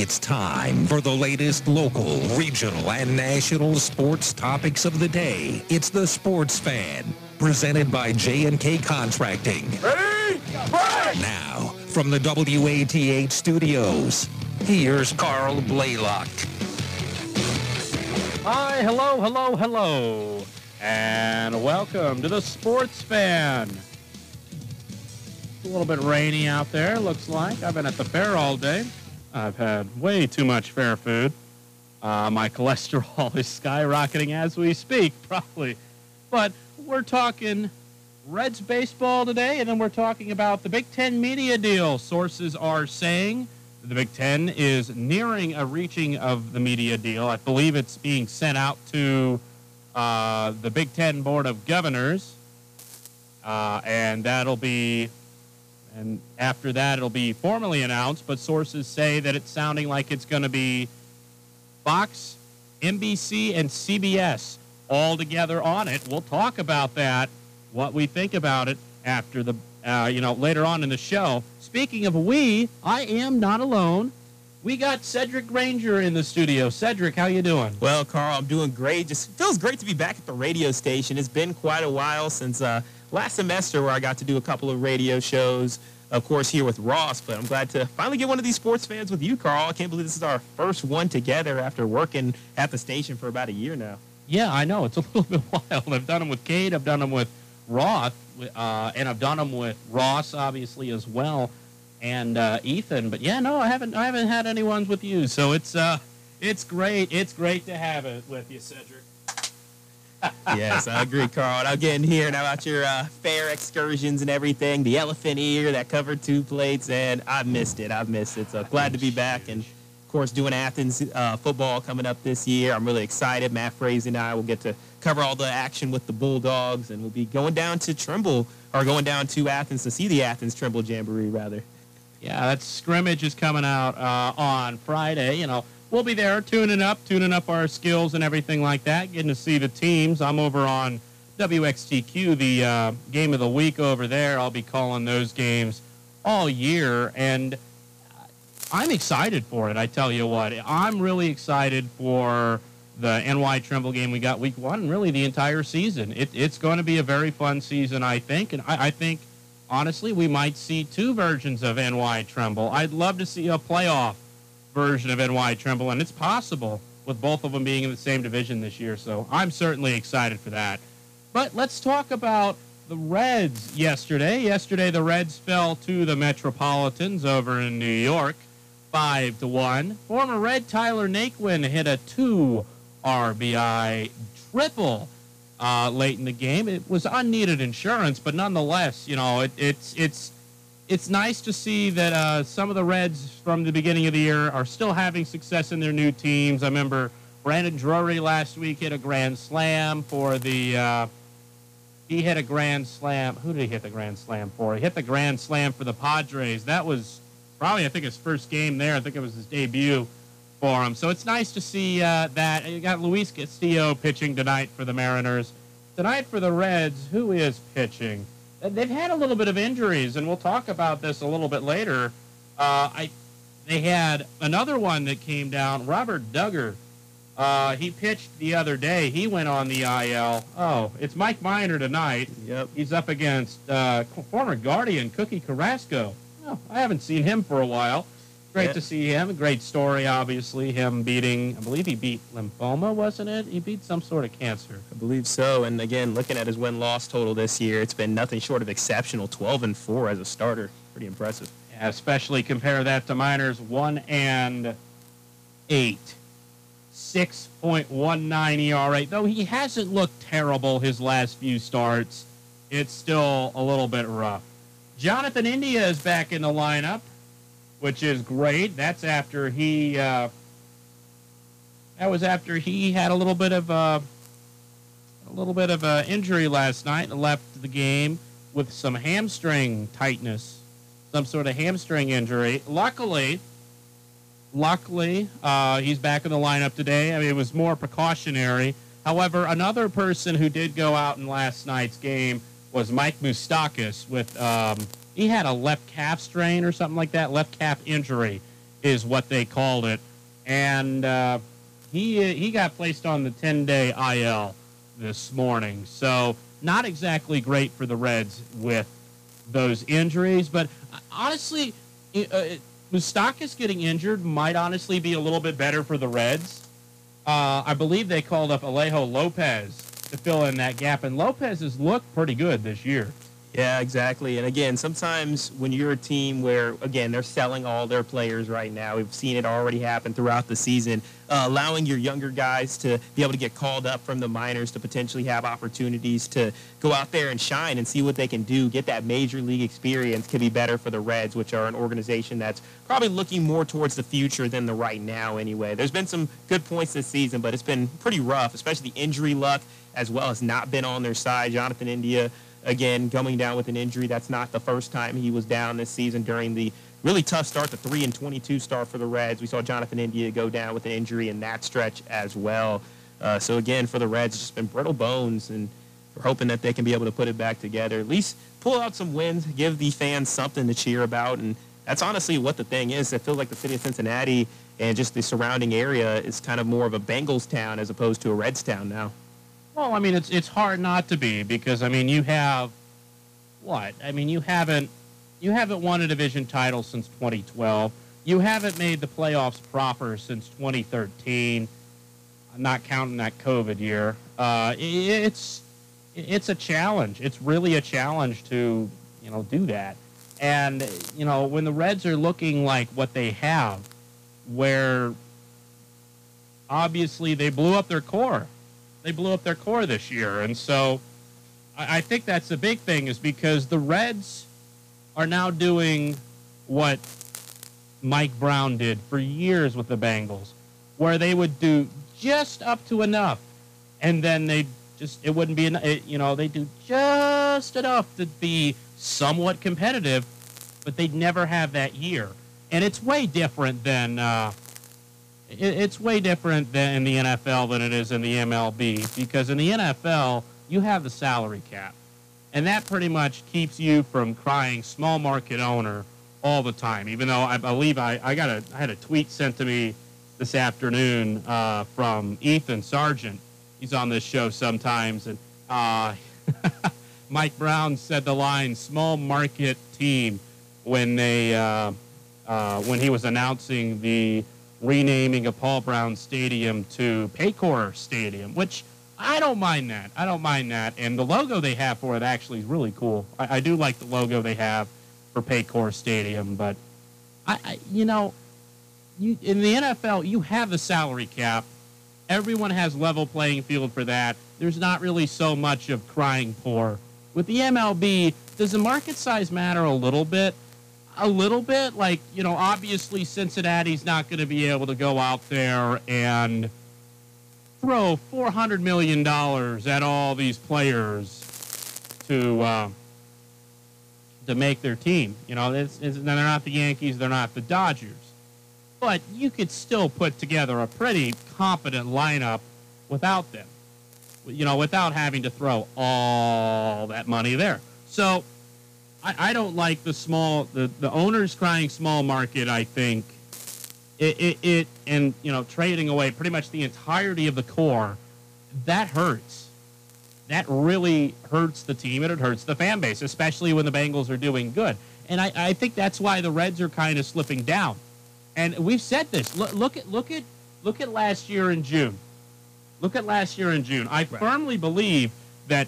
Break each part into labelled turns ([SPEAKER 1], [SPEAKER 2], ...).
[SPEAKER 1] It's time for the latest local, regional, and national sports topics of the day. It's the Sports Fan, presented by J&K Contracting.
[SPEAKER 2] Ready? Break!
[SPEAKER 1] Now, from the WATH studios, here's Carl Blaylock.
[SPEAKER 3] Hi, hello, hello, hello, and welcome to the Sports Fan. It's a little bit rainy out there, looks like. I've been at the fair all day. I've had way too much fair food. Uh, my cholesterol is skyrocketing as we speak, probably. But we're talking Reds baseball today, and then we're talking about the Big Ten media deal. Sources are saying the Big Ten is nearing a reaching of the media deal. I believe it's being sent out to uh, the Big Ten Board of Governors, uh, and that'll be, and after that it'll be formally announced. But sources say that it's sounding like it's going to be Fox, NBC, and CBS all together on it. We'll talk about that, what we think about it after the, uh, you know, later on in the show. Speaking of we, I am not alone. We got Cedric Granger in the studio. Cedric, how you doing?
[SPEAKER 4] Well, Carl, I'm doing great. Just feels great to be back at the radio station. It's been quite a while since uh, last semester where I got to do a couple of radio shows, of course, here with Ross. But I'm glad to finally get one of these sports fans with you, Carl. I can't believe this is our first one together after working at the station for about a year now.
[SPEAKER 3] Yeah, I know. It's a little bit wild. I've done them with Kate. I've done them with Roth, uh, and I've done them with Ross, obviously, as well, and uh, Ethan. But yeah, no, I haven't. I haven't had any ones with you. So it's uh, it's great. It's great to have it with you, Cedric.
[SPEAKER 4] Yes, I agree, Carl. Getting here now about your uh, fair excursions and everything, the elephant ear that covered two plates, and I missed it. I missed it. So glad to be back, and of course doing Athens uh, football coming up this year. I'm really excited. Matt Frazee and I will get to cover all the action with the Bulldogs, and we'll be going down to Trimble or going down to Athens to see the Athens Trimble Jamboree, rather.
[SPEAKER 3] Yeah, that scrimmage is coming out uh, on Friday. You know, we'll be there tuning up, tuning up our skills and everything like that, getting to see the teams. I'm over on WXTQ, the uh, game of the week over there. I'll be calling those games all year, and I'm excited for it. I tell you what, I'm really excited for the NY Trimble game we got week one, and really the entire season. It, it's going to be a very fun season, I think, and I, I think honestly we might see two versions of NY Trimble. I'd love to see a playoff version of NY Trimble, and it's possible with both of them being in the same division this year. So I'm certainly excited for that. But let's talk about the Reds yesterday. Yesterday, the Reds fell to the Metropolitans over in New York, five to one. Former Red Tyler Naquin hit a two RBI triple uh, late in the game. It was unneeded insurance, but nonetheless, you know, it, it's it's it's nice to see that uh, some of the Reds from the beginning of the year are still having success in their new teams. I remember Brandon Drury last week hit a grand slam for the. Uh, he hit a grand slam. Who did he hit the grand slam for? He hit the grand slam for the Padres. That was probably, I think, his first game there. I think it was his debut for him. So it's nice to see uh, that. You got Luis Castillo pitching tonight for the Mariners. Tonight for the Reds, who is pitching? They've had a little bit of injuries, and we'll talk about this a little bit later. Uh, I they had another one that came down. Robert Dugger. Uh, he pitched the other day. He went on the IL. Oh, it's Mike Minor tonight.
[SPEAKER 4] Yep.
[SPEAKER 3] He's up against uh, former Guardian Cookie Carrasco. Oh, I haven't seen him for a while. Great
[SPEAKER 4] Yeah.
[SPEAKER 3] to see him. A great story, obviously. Him beating, I believe he beat lymphoma, wasn't it? He beat some sort of cancer.
[SPEAKER 4] I believe so. And again, looking at his win-loss total this year, it's been nothing short of exceptional. 12 and 4 as a starter. Pretty impressive.
[SPEAKER 3] Yeah, especially compare that to Minor's, one and eight. 6.19 ERA. Though he hasn't looked terrible his last few starts, it's still a little bit rough. Jonathan India is back in the lineup, which is great. That's after he uh, that was after he had a little bit of uh, a little bit of uh, injury last night and left the game with some hamstring tightness, some sort of hamstring injury. Luckily, luckily, uh, he's back in the lineup today. I mean, it was more precautionary. However, another person who did go out in last night's game was Mike Moustakas with um, he had a left calf strain or something like that, left calf injury, is what they called it, and uh, he he got placed on the 10-day IL this morning. So not exactly great for the Reds with those injuries. But uh, honestly, uh, Moustakas getting injured might honestly be a little bit better for the Reds. Uh, I believe they called up Alejo Lopez to fill in that gap, and Lopez has looked pretty good this year.
[SPEAKER 4] Yeah, exactly. And again, sometimes when you're a team where, again, they're selling all their players right now, we've seen it already happen throughout the season, uh, allowing your younger guys to be able to get called up from the minors to potentially have opportunities to go out there and shine and see what they can do, get that major league experience could be better for the Reds, which are an organization that's probably looking more towards the future than the right now anyway. There's been some good points this season, but it's been pretty rough, especially the injury luck as well as not been on their side. Jonathan India again coming down with an injury. That's not the first time he was down this season during the really tough start, the 3 and 22 start for the Reds. We saw Jonathan India go down with an injury in that stretch as well. Uh, so again, for the Reds, it's just been brittle bones, and we're hoping that they can be able to put it back together. At least pull out some wins, give the fans something to cheer about, and that's honestly what the thing is. It feels like the city of Cincinnati and just the surrounding area is kind of more of a Bengals town as opposed to a Reds town now.
[SPEAKER 3] Well, I mean, it's it's hard not to be because I mean, you have what? I mean, you haven't you haven't won a division title since 2012. You haven't made the playoffs proper since 2013. I'm not counting that COVID year. Uh, it's it's a challenge. It's really a challenge to you know do that. And you know when the Reds are looking like what they have, where obviously they blew up their core they blew up their core this year. And so I, I think that's the big thing is because the Reds are now doing what Mike Brown did for years with the Bengals, where they would do just up to enough, and then they just it wouldn't be enough. You know, they do just enough to be somewhat competitive, but they'd never have that year. And it's way different than uh, it's way different in the NFL than it is in the MLB because in the NFL you have the salary cap, and that pretty much keeps you from crying small market owner all the time. Even though I believe I, I got a I had a tweet sent to me this afternoon uh, from Ethan Sargent. He's on this show sometimes, and uh, Mike Brown said the line "small market team" when they uh, uh when he was announcing the renaming of Paul Brown Stadium to Paycor Stadium, which I don't mind that. I don't mind that. And the logo they have for it actually is really cool. I, I do like the logo they have for Paycor Stadium, but I, I, you know, you in the NFL you have the salary cap. Everyone has level playing field for that. There's not really so much of crying poor. With the MLB, does the market size matter a little bit? A little bit. Like, you know, obviously Cincinnati's not going to be able to go out there and throw $400 million at all these players to uh, to make their team. You know, it's, it's, they're not the Yankees, they're not the Dodgers. But you could still put together a pretty competent lineup without them. You know, without having to throw all that money there. So I, I don't like the small the the owners crying small market. I think it, it, it and you know trading away pretty much the entirety of the core that hurts. That really hurts the team and it hurts the fan base, especially when the Bengals are doing good. And I, I think that's why the Reds are kind of slipping down. And we've said this. Look, look at look at look at last year in June. Look at last year in June. I right. firmly believe that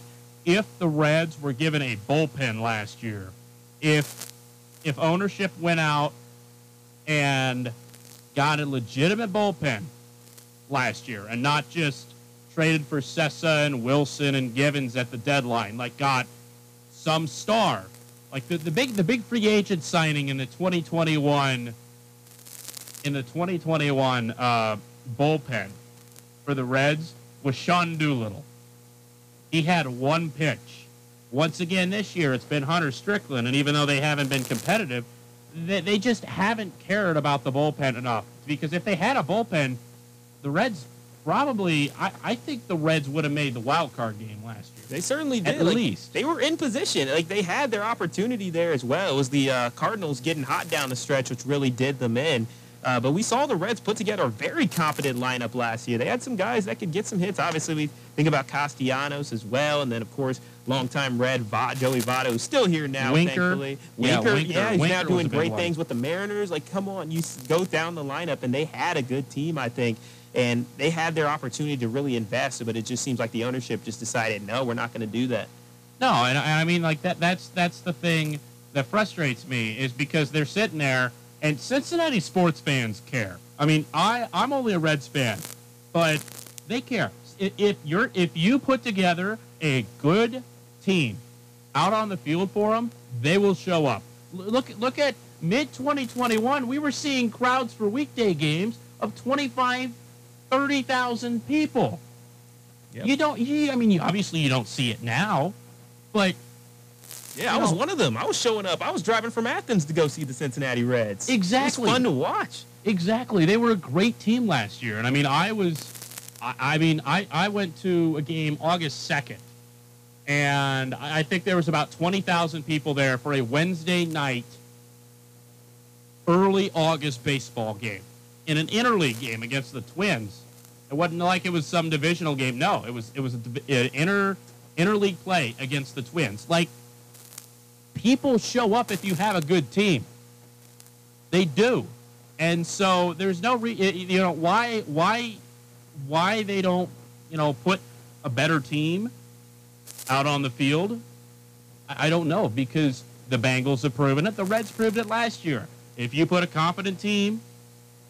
[SPEAKER 3] if the Reds were given a bullpen last year, if if ownership went out and got a legitimate bullpen last year and not just traded for Cessa and Wilson and Givens at the deadline, like got some star. Like the, the big the big free agent signing in the 2021 in the 2021 uh, bullpen for the Reds was Sean Doolittle. He had one pitch. Once again this year, it's been Hunter Strickland, and even though they haven't been competitive, they, they just haven't cared about the bullpen enough. Because if they had a bullpen, the Reds probably, I, I think the Reds would have made the wild card game last year.
[SPEAKER 4] They certainly did.
[SPEAKER 3] At
[SPEAKER 4] like,
[SPEAKER 3] least
[SPEAKER 4] they were in position. Like they had their opportunity there as well. It was the uh, Cardinals getting hot down the stretch, which really did them in. Uh, but we saw the Reds put together a very competent lineup last year. They had some guys that could get some hits. Obviously, we think about Castellanos as well, and then of course longtime Red Va- Joey Votto, who's still here now.
[SPEAKER 3] Winker.
[SPEAKER 4] thankfully.
[SPEAKER 3] Yeah,
[SPEAKER 4] Winker,
[SPEAKER 3] Winker-
[SPEAKER 4] yeah, he's
[SPEAKER 3] Winker
[SPEAKER 4] now doing great
[SPEAKER 3] one.
[SPEAKER 4] things with the Mariners. Like, come on, you go down the lineup, and they had a good team, I think. And they had their opportunity to really invest, but it just seems like the ownership just decided, no, we're not going to do that.
[SPEAKER 3] No, and I I mean like that. That's that's the thing that frustrates me is because they're sitting there, and Cincinnati sports fans care. I mean, I I'm only a Reds fan, but they care. If you're if you put together a good team out on the field for them, they will show up. Look look at mid 2021. We were seeing crowds for weekday games of 25, 30,000 people.
[SPEAKER 4] Yep.
[SPEAKER 3] You don't. You, I mean, you, obviously you don't see it now, but
[SPEAKER 4] Yeah, I
[SPEAKER 3] You
[SPEAKER 4] was one of them. I was showing up. I was driving from Athens to go see the Cincinnati Reds.
[SPEAKER 3] Exactly.
[SPEAKER 4] It was fun to watch.
[SPEAKER 3] Exactly. They were a great team last year. And I mean, I was, I, I mean, I, I went to a game August 2nd. And I I think there was about 20,000 people there for a Wednesday night, early August baseball game in an interleague game against the Twins. It wasn't like it was some divisional game. No, it was it was an uh, inter interleague play against the Twins. Like people show up if you have a good team. They do. And so there's no re- you know why why why they don't you know put a better team out on the field. I I don't know because the Bengals have proven it. The Reds proved it last year. If you put a competent team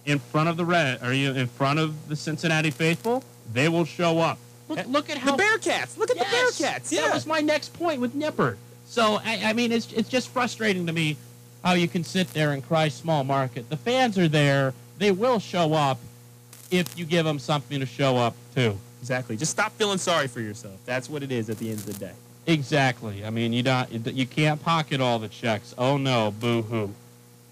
[SPEAKER 3] in front of the Red are you in front of the Cincinnati faithful, they will show up. Look, look at how
[SPEAKER 4] the Bearcats. Look at
[SPEAKER 3] Yes!
[SPEAKER 4] the Bearcats. Yeah.
[SPEAKER 3] That was my next point with Nipper. So I, I mean, it's it's just frustrating to me how you can sit there and cry small market. The fans are there; they will show up if you give them something to show up to.
[SPEAKER 4] exactly. Just stop feeling sorry for yourself. That's what it is at the end of the day.
[SPEAKER 3] Exactly. I mean, you don't you can't pocket all the checks. Oh no, boo hoo.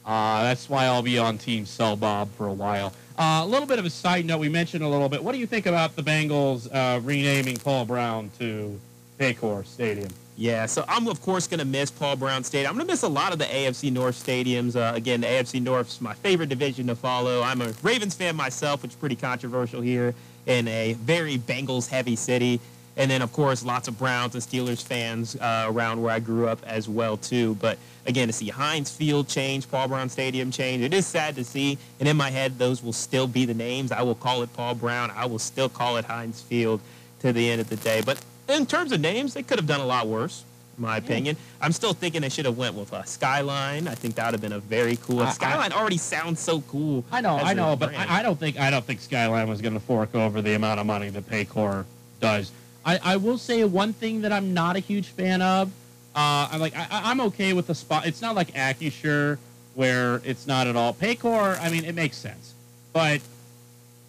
[SPEAKER 3] Uh, that's why I'll be on Team Sell Bob for a while. Uh, a little bit of a side note. We mentioned a little bit. What do you think about the Bengals uh, renaming Paul Brown to Paycor Stadium?
[SPEAKER 4] Yeah, so I'm of course going to miss Paul Brown Stadium. I'm going to miss a lot of the AFC North stadiums. Uh, again, the AFC North's my favorite division to follow. I'm a Ravens fan myself, which is pretty controversial here in a very Bengals heavy city. And then, of course, lots of Browns and Steelers fans uh, around where I grew up as well too. But again, to see Heinz Field change, Paul Brown Stadium change, it is sad to see. And in my head, those will still be the names. I will call it Paul Brown. I will still call it Heinz Field to the end of the day. But in terms of names, they could have done a lot worse, in my opinion. I'm still thinking they should have went with uh, Skyline. I think that would have been a very cool.
[SPEAKER 3] I- I-
[SPEAKER 4] Skyline already sounds so cool.
[SPEAKER 3] I know, I know, but. I, I don't think I don't think Skyline was going to fork over the amount of money that Paycor does. I, I will say one thing that I'm not a huge fan of. Uh, I'm like I, I- I'm okay with the spot. It's not like Acrisure where it's not at all Paycor. I mean, it makes sense, but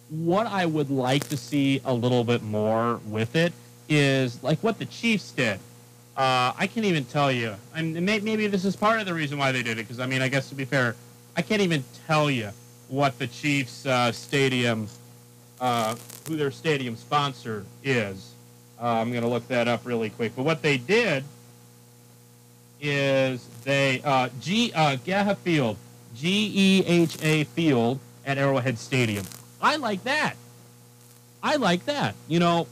[SPEAKER 3] what I would like to see a little bit more with it is like what the Chiefs did. Uh, I can't even tell you. I may, maybe this is part of the reason why they did it. Because I mean, I guess to be fair, I can't even tell you what the Chiefs' uh, stadium, uh, who their stadium sponsor is. Uh, I'm going to look that up really quick. But what they did is they uh, G uh, Geha Field, G E H A Field at Arrowhead Stadium. I like that. I like that. You know,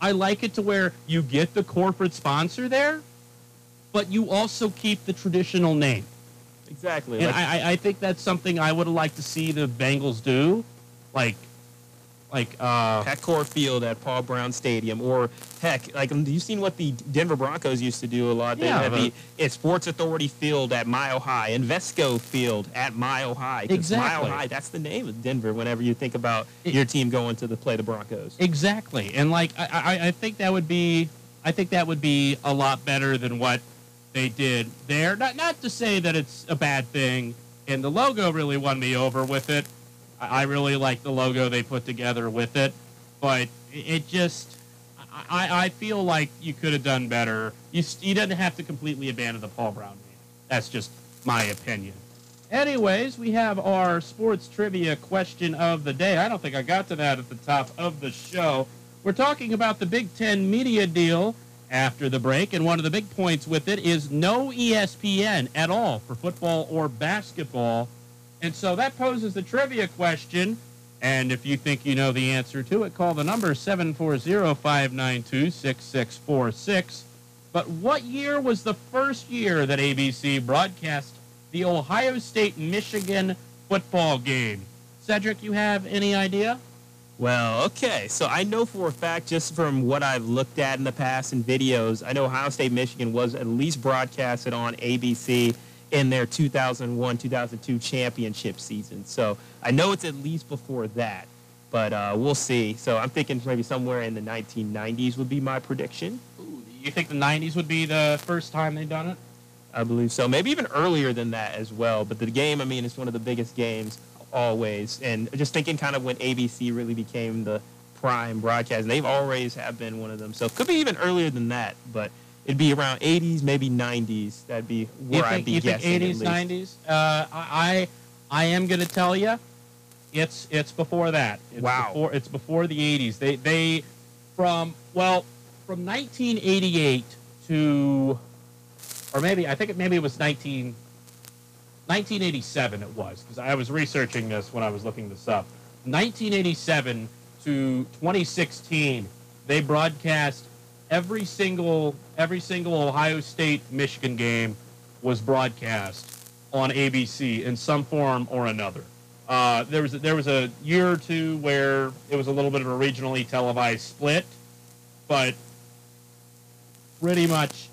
[SPEAKER 3] I like it to where you get the corporate sponsor there, but you also keep the traditional name.
[SPEAKER 4] exactly.
[SPEAKER 3] And
[SPEAKER 4] Like-
[SPEAKER 3] I, I- I think that's something I would have liked to see the Bengals do, like, like uh,
[SPEAKER 4] Paycor Field at Paul Brown Stadium, or heck, like you've seen what the Denver Broncos used to do a lot. They
[SPEAKER 3] Yeah,
[SPEAKER 4] had the it's Sports Authority Field at Mile High, Invesco Field at Mile High.
[SPEAKER 3] Exactly.
[SPEAKER 4] Mile High, that's the name of Denver. Whenever you think about
[SPEAKER 3] It-
[SPEAKER 4] your team going to the play the Broncos.
[SPEAKER 3] Exactly, and like I, I, I think that would be, I think that would be a lot better than what they did there. Not not to say that it's a bad thing, and the logo really won me over with it. I, really like the logo they put together with it, but it, just, I, I feel like you could have done better. You you didn't have to completely abandon the Paul Brown name. That's just my opinion. Anyways, we have our sports trivia question of the day. I don't think I got to that at the top of the show. We're talking about the Big Ten media deal after the break, and one of the big points with it is no ESPN at all for football or basketball And so that poses the trivia question. And if you think you know the answer to it, call the number 740-592-6646. But what year was the first year that ABC broadcast the Ohio State-Michigan football game? Cedric, you have any idea?
[SPEAKER 4] Well, okay. So I know for a fact, just from what I've looked at in the past in videos, I know Ohio State Michigan was at least broadcasted on ABC in their 2001-2002 championship season. So I know it's at least before that, but uh, we'll see. So I'm thinking maybe somewhere in the 1990s would be my prediction.
[SPEAKER 3] Ooh, you think the 90s would be the first time they've done it?
[SPEAKER 4] I believe so. Maybe even earlier than that as well. But the game, I mean, it's one of the biggest games always. And just thinking kind of when ABC really became the prime broadcast, they've always have been one of them. So it could be even earlier than that, but it'd be around 80s, maybe 90s. That'd be where
[SPEAKER 3] think,
[SPEAKER 4] I'd be
[SPEAKER 3] you
[SPEAKER 4] guessing.
[SPEAKER 3] think 80s, 90s? Uh, I, I am going to tell you, it's it's before that. It's
[SPEAKER 4] Wow.
[SPEAKER 3] Before, it's before the 80s. They they from well from 1988 to or maybe I think it maybe it was 19 1987 it was because I was researching this when I was looking this up. 1987 to 2016, they broadcast every single every single Ohio State Michigan game was broadcast on ABC in some form or another. Uh, there was there was a year or two where it was a little bit of a regionally televised split, but pretty much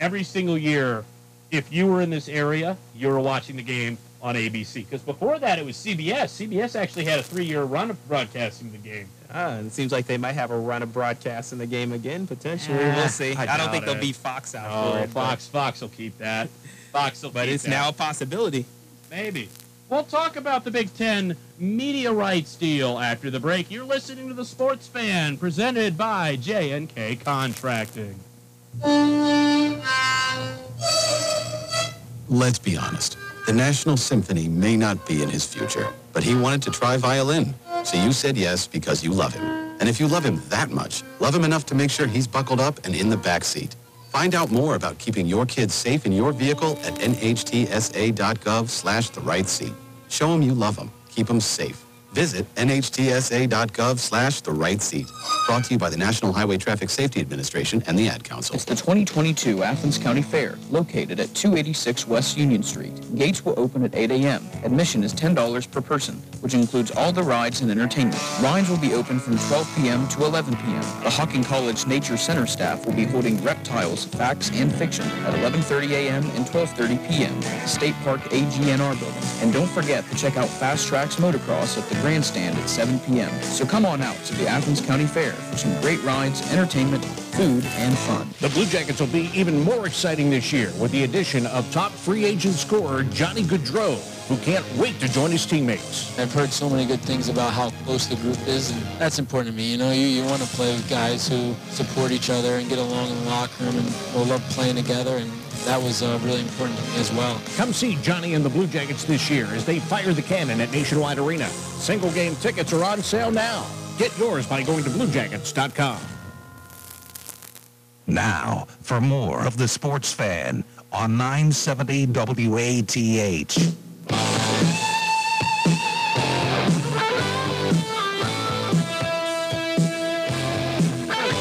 [SPEAKER 3] every single year, if you were in this area, you were watching the game on ABC. Because before that, it was CBS. CBS actually had a three-year run of broadcasting the game.
[SPEAKER 4] Ah, and it seems like they might have a run of broadcasting the game again, potentially.
[SPEAKER 3] Ah,
[SPEAKER 4] we'll see.
[SPEAKER 3] I
[SPEAKER 4] I, don't
[SPEAKER 3] doubt
[SPEAKER 4] think they'll be Fox out
[SPEAKER 3] Oh,
[SPEAKER 4] for it. but-
[SPEAKER 3] Fox, Fox will keep that. Fox will
[SPEAKER 4] But
[SPEAKER 3] keep
[SPEAKER 4] it's
[SPEAKER 3] that.
[SPEAKER 4] now a possibility.
[SPEAKER 3] Maybe. We'll talk about the Big Ten media rights deal after the break. You're listening to the Sports Fan, presented by J&K Contracting.
[SPEAKER 2] Let's be honest. The National Symphony may not be in his future, but he wanted to try violin. So you said yes because you love him. And if you love him that much, love him enough to make sure he's buckled up and in the back seat. Find out more about keeping your kids safe in your vehicle at nhtsa.gov slash the right seat. Show him you love him. Keep him safe. Visit nhtsa.gov slash the right seat. Brought to you by the National Highway Traffic Safety Administration and the Ad Council.
[SPEAKER 5] It's the 2022 Athens County Fair, located at 286 West Union Street. Gates will open at 8 a.m. Admission is $10 per person, which includes all the rides and entertainment. Rides will be open from 12 p.m. to 11 p.m. The Hocking College Nature Center staff will be holding reptiles, facts, and fiction at 11.30 a.m. and 12.30 p.m. State Park AGNR building. And don't forget to check out Fast Tracks Motocross at the grandstand at 7 p.m. So come on out to the Athens County Fair for some great rides, entertainment, food, and fun.
[SPEAKER 6] The Blue Jackets will be even more exciting this year with the addition of top free agent scorer Johnny Gaudreau, who can't wait to join his teammates.
[SPEAKER 7] I've heard so many good things about how close the group is, and that's important to me. You know, you, you want to play with guys who support each other and get along in the locker room and will love playing together, and that was uh, really important as well.
[SPEAKER 6] Come see Johnny and the Blue Jackets this year as they fire the cannon at Nationwide Arena. Single game tickets are on sale now. Get yours by going to bluejackets.com.
[SPEAKER 1] Now, for more of the Sports Fan on 970 WATH.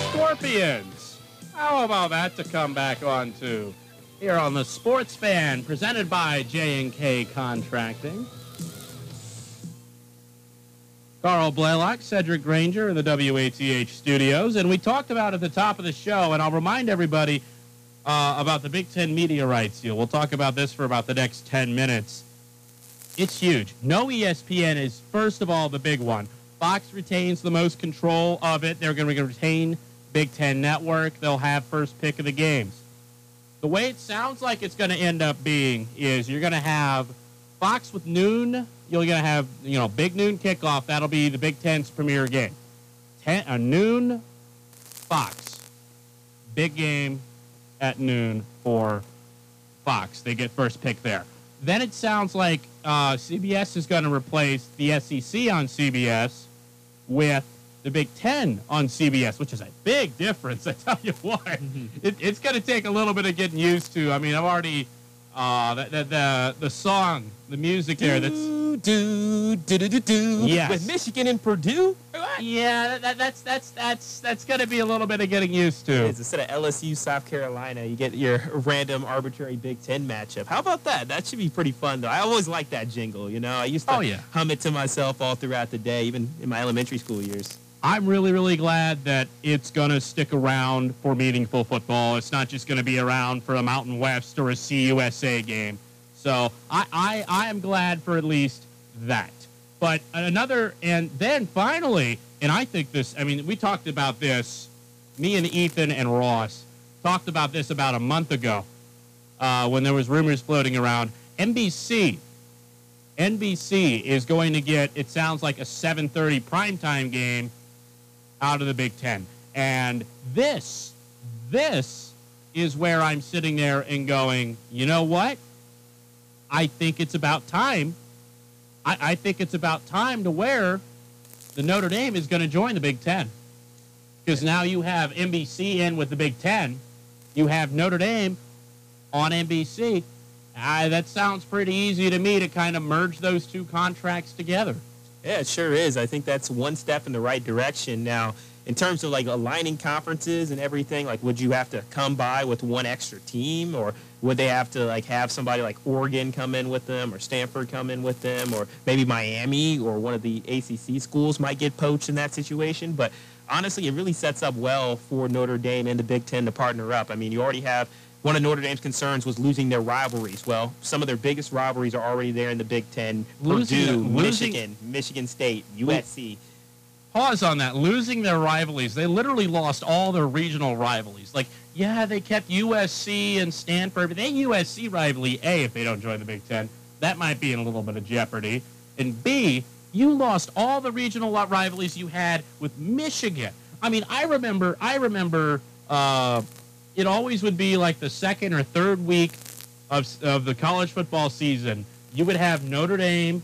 [SPEAKER 3] Scorpions. How about that to come back on to here on the Sports Fan, presented by J&K Contracting. Carl Blaylock, Cedric Granger in the WATH studios, and we talked about at the top of the show, and I'll remind everybody uh, about the Big Ten media rights deal. We'll talk about this for about the next 10 minutes. It's huge. No ESPN is, first of all, the big one. Fox retains the most control of it. They're going to retain Big Ten Network. They'll have first pick of the games. The way it sounds like it's going to end up being is you're going to have Fox with noon. You're going to have, you know, big noon kickoff. That'll be the Big Ten's premier game. Ten, a noon Fox. Big game at noon for Fox. They get first pick there. Then it sounds like uh, CBS is going to replace the SEC on CBS with the Big Ten on CBS, which is a big difference. I tell you what, it, it's going to take a little bit of getting used to. I mean, I've already uh, the, the the the song, the music there. That's
[SPEAKER 4] do do do do do
[SPEAKER 3] Yes.
[SPEAKER 4] with Michigan and Purdue. What?
[SPEAKER 3] Yeah, that, that's that's that's that's going to be a little bit of getting used to.
[SPEAKER 4] It's instead of LSU, South Carolina, you get your random arbitrary Big Ten matchup. How about that? That should be pretty fun, though. I always like that jingle. You know, I used to
[SPEAKER 3] Oh, yeah.
[SPEAKER 4] hum it to myself all throughout the day, even in my elementary school years.
[SPEAKER 3] I'm really, really glad that it's going to stick around for meaningful football. It's not just going to be around for a Mountain West or a CUSA game. So I, I, I am glad for at least that. But another, and then finally, and I think this, I mean, we talked about this, me and Ethan and Ross talked about this about a month ago uh, when there was rumors floating around. NBC NBC is going to get, it sounds like a 7:30 primetime game out of the Big Ten. And this, this is where I'm sitting there and going, you know what? I think it's about time. I, I think it's about time to where the Notre Dame is going to join the Big Ten. Because now you have NBC in with the Big Ten. You have Notre Dame on NBC. Ah, that sounds pretty easy to me to kind of merge those two contracts together.
[SPEAKER 4] Yeah, it sure is. I think that's one step in the right direction. Now, in terms of like aligning conferences and everything, like would you have to come by with one extra team or would they have to like have somebody like Oregon come in with them or Stanford come in with them or maybe Miami or one of the ACC schools might get poached in that situation, but honestly, it really sets up well for Notre Dame and the Big 10 to partner up. I mean, you already have one of Notre Dame's concerns was losing their rivalries. Well, some of their biggest rivalries are already there in the Big Ten.
[SPEAKER 3] Losing
[SPEAKER 4] Purdue,
[SPEAKER 3] losing-
[SPEAKER 4] Michigan, Michigan State, USC.
[SPEAKER 3] Pause on that. Losing their rivalries. They literally lost all their regional rivalries. Like, yeah, they kept USC and Stanford, but they USC rivalry, A, if they don't join the Big Ten, that might be in a little bit of jeopardy. And B, you lost all the regional rivalries you had with Michigan. I mean, I remember, I remember, uh, it always would be like the second or third week of, of the college football season. You would have Notre Dame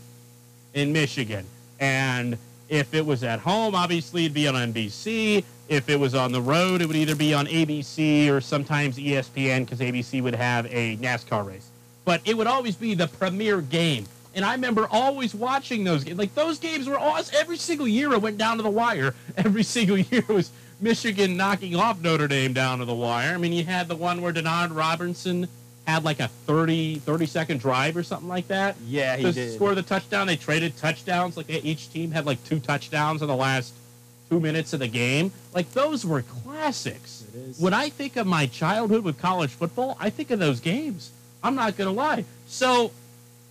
[SPEAKER 3] in Michigan. And if it was at home, obviously it'd be on NBC. If it was on the road, it would either be on ABC or sometimes ESPN because ABC would have a NASCAR race. But it would always be the premier game. And I remember always watching those games. Like those games were always every single year it went down to the wire. Every single year it was Michigan knocking off Notre Dame down to the wire. I mean, you had the one where Denard Robinson had like a 30, 30 second drive or something like that
[SPEAKER 4] Yeah, he
[SPEAKER 3] to
[SPEAKER 4] did.
[SPEAKER 3] score the touchdown. They traded touchdowns. Like each team had like two touchdowns in the last two minutes of the game. Like those were classics.
[SPEAKER 4] It is.
[SPEAKER 3] When I think of my childhood with college football, I think of those games. I'm not gonna lie. So,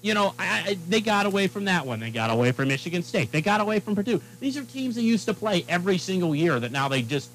[SPEAKER 3] you know, I, I, they got away from that one. They got away from Michigan State. They got away from Purdue. These are teams that used to play every single year that now they just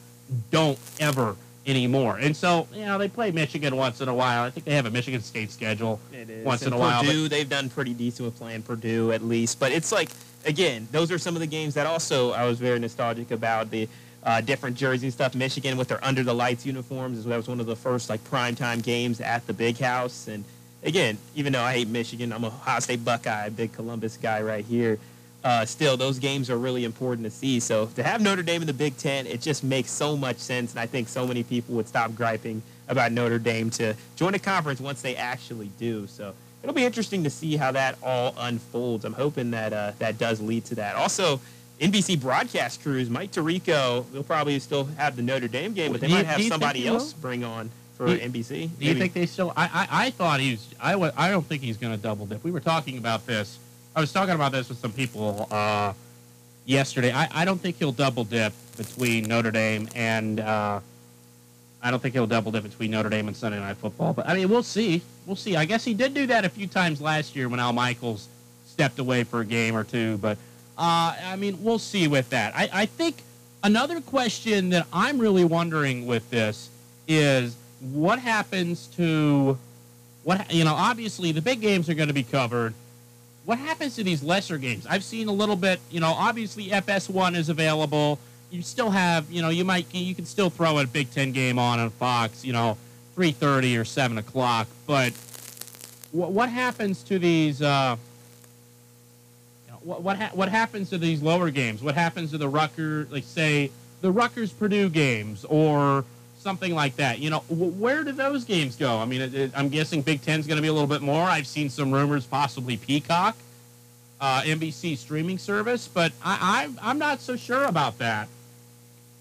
[SPEAKER 3] don't ever anymore. And so, you know, they play Michigan once in a while. I think they have a Michigan State schedule once
[SPEAKER 4] And
[SPEAKER 3] in a while. but-
[SPEAKER 4] Purdue, they've done pretty decent with playing Purdue at least. But it's like, again, those are some of the games that also I was very nostalgic about. The uh, different jersey stuff. Michigan with their under the lights uniforms. That was one of the first like primetime games at the big house. And again, even though I hate Michigan, I'm a Ohio State Buckeye, big Columbus guy right here. Uh, still, those games are really important to see. So to have Notre Dame in the Big Ten, it just makes so much sense. And I think so many people would stop griping about Notre Dame to join a conference once they actually do. So it'll be interesting to see how that all unfolds. I'm hoping that uh, that does lead to that. Also, NBC broadcast crews, Mike Tirico, they'll probably still have the Notre Dame game, but they
[SPEAKER 3] you-
[SPEAKER 4] might have somebody else bring on for
[SPEAKER 3] you-
[SPEAKER 4] NBC.
[SPEAKER 3] Do you
[SPEAKER 4] Maybe-
[SPEAKER 3] think they still? I I, I thought he's. I wa- I don't think he's going to double dip. We were talking about this. I was talking about this with some people uh, yesterday. I, I don't think he'll double dip between Notre Dame and. Uh, I don't think he'll double dip between Notre Dame and Sunday Night Football. But I mean, we'll see. We'll see. I guess he did do that a few times last year when Al Michaels stepped away for a game or two. But uh, I mean, we'll see with that. I, I think another question that I'm really wondering with this is what happens to what you know. Obviously, the big games are going to be covered. What happens to these lesser games? I've seen a little bit. You know, obviously FS1 is available. You still have, you know, you might you can still throw a Big Ten game on on Fox. You know, three thirty or seven o'clock. But what what happens to these? Uh, what what, ha- what happens to these lower games? What happens to the Rucker, like say the Rutgers Purdue games or something like that? You know, wh- where do those games go? I mean, it, it, I'm guessing Big Ten's going to be a little bit more. I've seen some rumors, possibly Peacock. uh, NBC streaming service, but I, I, I'm not so sure about that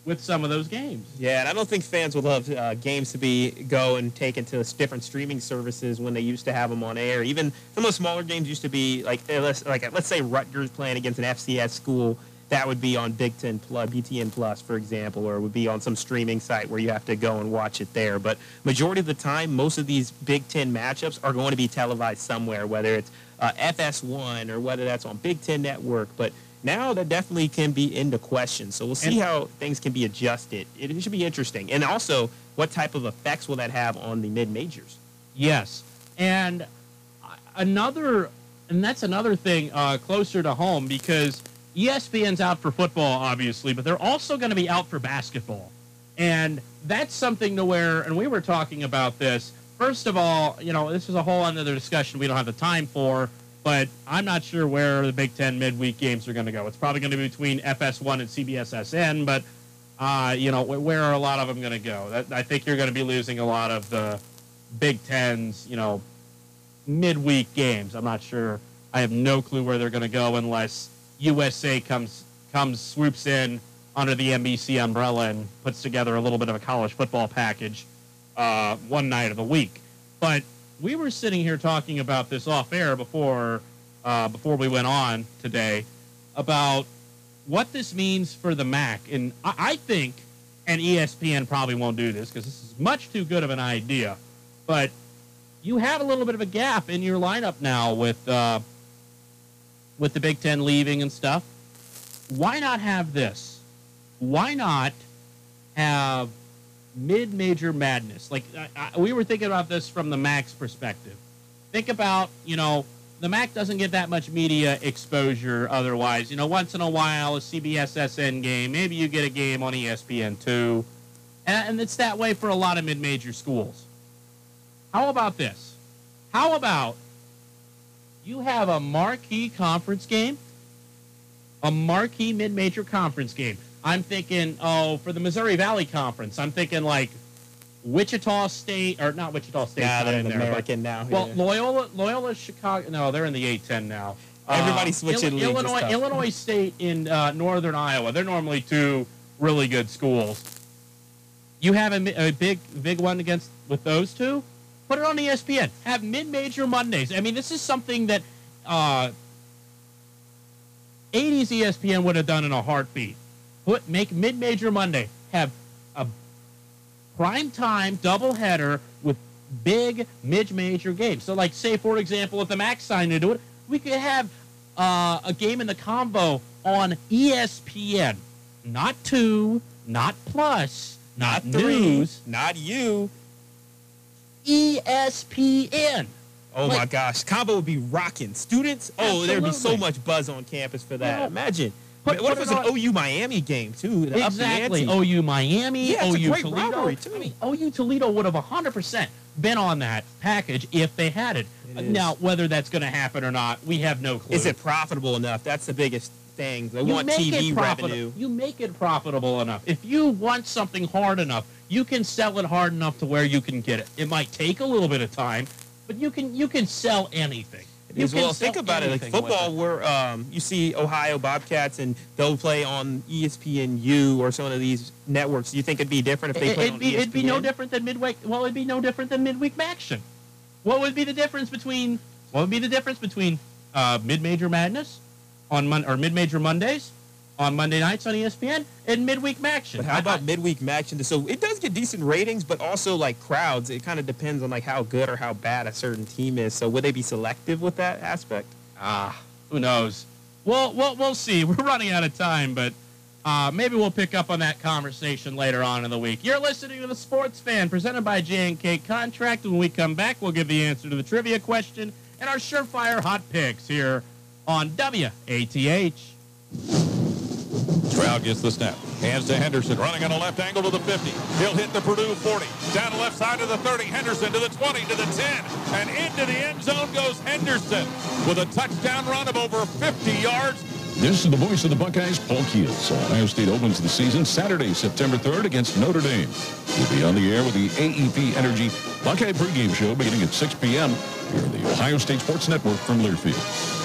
[SPEAKER 3] with some of those games.
[SPEAKER 4] Yeah, and I don't think fans would love uh, games to be go and taken to different streaming services when they used to have them on air. Even some of the smaller games used to be like like let's say Rutgers playing against an FCS school that would be on Big Ten Plus, BTN Plus, for example, or it would be on some streaming site where you have to go and watch it there. But majority of the time, most of these Big Ten matchups are going to be televised somewhere, whether it's uh, FS1 or whether that's on Big Ten Network. But now that definitely can be into question. So we'll see
[SPEAKER 3] And-
[SPEAKER 4] how things can be adjusted. It, it should be interesting. And also, what type of effects will that have on the mid majors?
[SPEAKER 3] Yes, and another, and that's another thing uh, closer to home because ESPN's out for football, obviously, but they're also going to be out for basketball, and that's something to where. And we were talking about this. First of all, you know, this is a whole other discussion we don't have the time for. But I'm not sure where the Big Ten midweek games are going to go. It's probably going to be between FS1 and CBSSN, but uh, you know, where are a lot of them going to go? I think you're going to be losing a lot of the Big Ten's, you know, midweek games. I'm not sure. I have no clue where they're going to go unless USA comes comes swoops in under the NBC umbrella and puts together a little bit of a college football package uh, one night of the week. But we were sitting here talking about this off air before uh, before we went on today about what this means for the MAC. And I, I think, and ESPN probably won't do this because this is much too good of an idea, but you have a little bit of a gap in your lineup now with uh, with the Big Ten leaving and stuff. Why not have this? Why not have mid-major madness? Like I, I, we were thinking about this from the MAC's perspective. Think about you know the MAC doesn't get that much media exposure otherwise. You know, once in a while a CBS SN game, maybe you get a game on E ESPN two, and, and it's that way for a lot of mid-major schools. How about this? How about you have a marquee conference game, a marquee mid-major conference game. I'm thinking, oh, for the Missouri Valley Conference, I'm thinking like Wichita State or not Wichita State.
[SPEAKER 4] Yeah, they're
[SPEAKER 3] in there, but-
[SPEAKER 4] American now.
[SPEAKER 3] well,
[SPEAKER 4] yeah.
[SPEAKER 3] Loyola, Loyola, Chicago. No, they're in the A10 now.
[SPEAKER 4] Everybody's
[SPEAKER 3] Uh,
[SPEAKER 4] switching leagues, it's
[SPEAKER 3] Illinois,
[SPEAKER 4] tough.
[SPEAKER 3] Illinois State in uh, northern Iowa. They're normally two really good schools. You have a, a big, big one against with those two. Put it on ESPN. Have mid-major Mondays. I mean, this is something that uh, 80s ESPN would have done in a heartbeat. Put make mid-major Monday. Have a prime time doubleheader with big mid-major games. So, like, say for example, if the Max signed into it, we could have uh, a game in the Convo on ESPN, not two, not plus, not,
[SPEAKER 4] not three,
[SPEAKER 3] news.
[SPEAKER 4] not you.
[SPEAKER 3] ESPN.
[SPEAKER 4] Oh my gosh, Convo would be rocking. Students, oh, there'd be so much buzz on campus for that.
[SPEAKER 3] Well,
[SPEAKER 4] Imagine. what if
[SPEAKER 3] it
[SPEAKER 4] it's an OU Miami game too? to
[SPEAKER 3] Exactly. OU Miami,
[SPEAKER 4] Yeah, it's a
[SPEAKER 3] OU
[SPEAKER 4] great
[SPEAKER 3] Toledo. I mean, OU Toledo would have 100% been on that package if they had it.
[SPEAKER 4] It
[SPEAKER 3] now, whether that's going to happen or not, we have no clue.
[SPEAKER 4] Is it profitable enough? That's the biggest thing. They
[SPEAKER 3] you
[SPEAKER 4] want TV revenue.
[SPEAKER 3] You make it profitable enough. If you want something hard enough, you can sell it hard enough to where you can get it. It might take a little bit of time, but you can you can sell anything. You
[SPEAKER 4] Well, think about it. Like football, where um, you see Ohio Bobcats and they'll play on ESPNU or some of these networks. Do you think it'd be different if they
[SPEAKER 3] It-
[SPEAKER 4] played
[SPEAKER 3] it'd
[SPEAKER 4] on
[SPEAKER 3] be it'd be no different than midweek. Well, it'd be no different than midweek action. What would be the difference between what would be the difference between uh, mid-major madness on Mon- or mid-major Mondays on Monday nights on ESPN and midweek action?
[SPEAKER 4] But how about midweek action? So it does get decent ratings, but also like crowds. It kind of depends on like how good or how bad a certain team is. So would they be selective with that aspect?
[SPEAKER 3] Ah, who knows? Well, we'll we'll see. We're running out of time, but uh, maybe we'll pick up on that conversation later on in the week. You're listening to the Sports Fan, presented by J&K Contract. When we come back, we'll give the answer to the trivia question and our surefire hot picks here on WATH.
[SPEAKER 8] Stroud gets the snap. Hands to Henderson, running on a left angle to the 50. He'll hit the Purdue 40. Down the left side of the 30. Henderson to the 20, to the 10. And into the end zone goes Henderson with a touchdown run of over 50 yards.
[SPEAKER 9] This is the voice of the Buckeyes, Paul Keels. Ohio State opens the season Saturday, September 3rd against Notre Dame. We'll be on the air with the AEP Energy Buckeye pregame show beginning at 6 p.m. here on the Ohio State Sports Network from Learfield.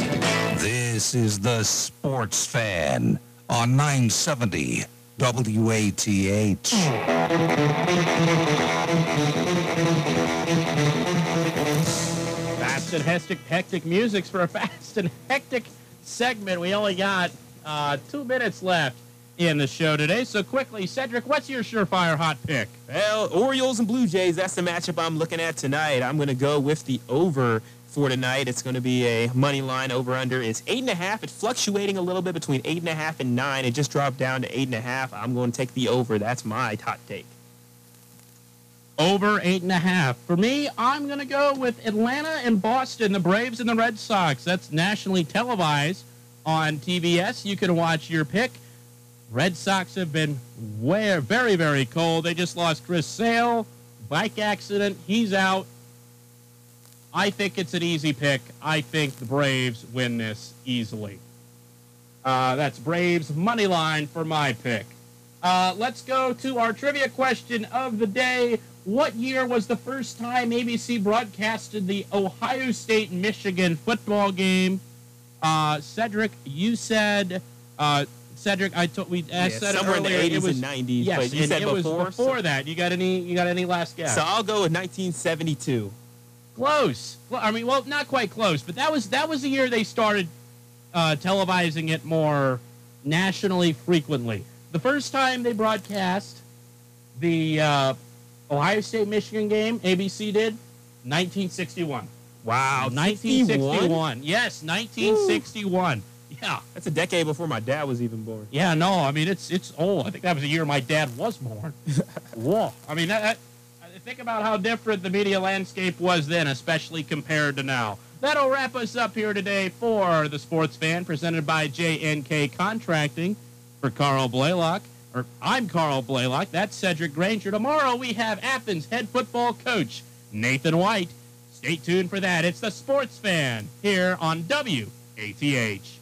[SPEAKER 1] This is the Sports Fan on 970 WATH.
[SPEAKER 3] Fast and hectic, hectic musics for a fast and hectic segment. We only got uh, two minutes left in the show today. So quickly, Cedric, what's your surefire hot pick?
[SPEAKER 4] Well, Orioles and Blue Jays, that's the matchup I'm looking at tonight. I'm going to go with the over for tonight. It's going to be a money line over under is eight and a half. It's fluctuating a little bit between eight and a half and nine. It just dropped down to eight and a half. I'm going to take the over. That's my hot take.
[SPEAKER 3] Over eight and a half. For me, I'm going to go with Atlanta and Boston, the Braves and the Red Sox. That's nationally televised on TBS. You can watch your pick. Red Sox have been very, very cold. They just lost Chris Sale, bike accident. He's out. I think it's an easy pick. I think the Braves win this easily. Uh, that's Braves money line for my pick. Uh, let's go to our trivia question of the day. What year was the first time ABC broadcasted the Ohio State Michigan football game? Uh, Cedric, you said. Uh, Cedric, I told we asked
[SPEAKER 4] Yeah, somewhere in the
[SPEAKER 3] earlier.
[SPEAKER 4] 80s
[SPEAKER 3] it was,
[SPEAKER 4] and 90s,
[SPEAKER 3] Yes,
[SPEAKER 4] but you said
[SPEAKER 3] it was
[SPEAKER 4] before,
[SPEAKER 3] before
[SPEAKER 4] so-
[SPEAKER 3] that. You got any? You got any last guess?
[SPEAKER 4] So I'll go with 1972.
[SPEAKER 3] Close. Well, I mean, well, not quite close, but that was that was the year they started uh, televising it more nationally frequently. The first time they broadcast the uh, Ohio State Michigan game, ABC did 1961.
[SPEAKER 4] Wow,
[SPEAKER 3] 1961. Yes, 1961. Yeah.
[SPEAKER 4] That's a decade before my dad was even born.
[SPEAKER 3] Yeah, no, I mean it's it's old. I think that was the year my dad was born. Whoa. I mean that, that think about how different the media landscape was then, especially compared to now. That'll wrap us up here today for the Sports Fan, presented by J&K Contracting. For Carl Blaylock, or I'm Carl Blaylock. That's Cedric Granger. Tomorrow we have Athens head football coach Nathan White. Stay tuned for that. It's the Sports Fan here on WATH.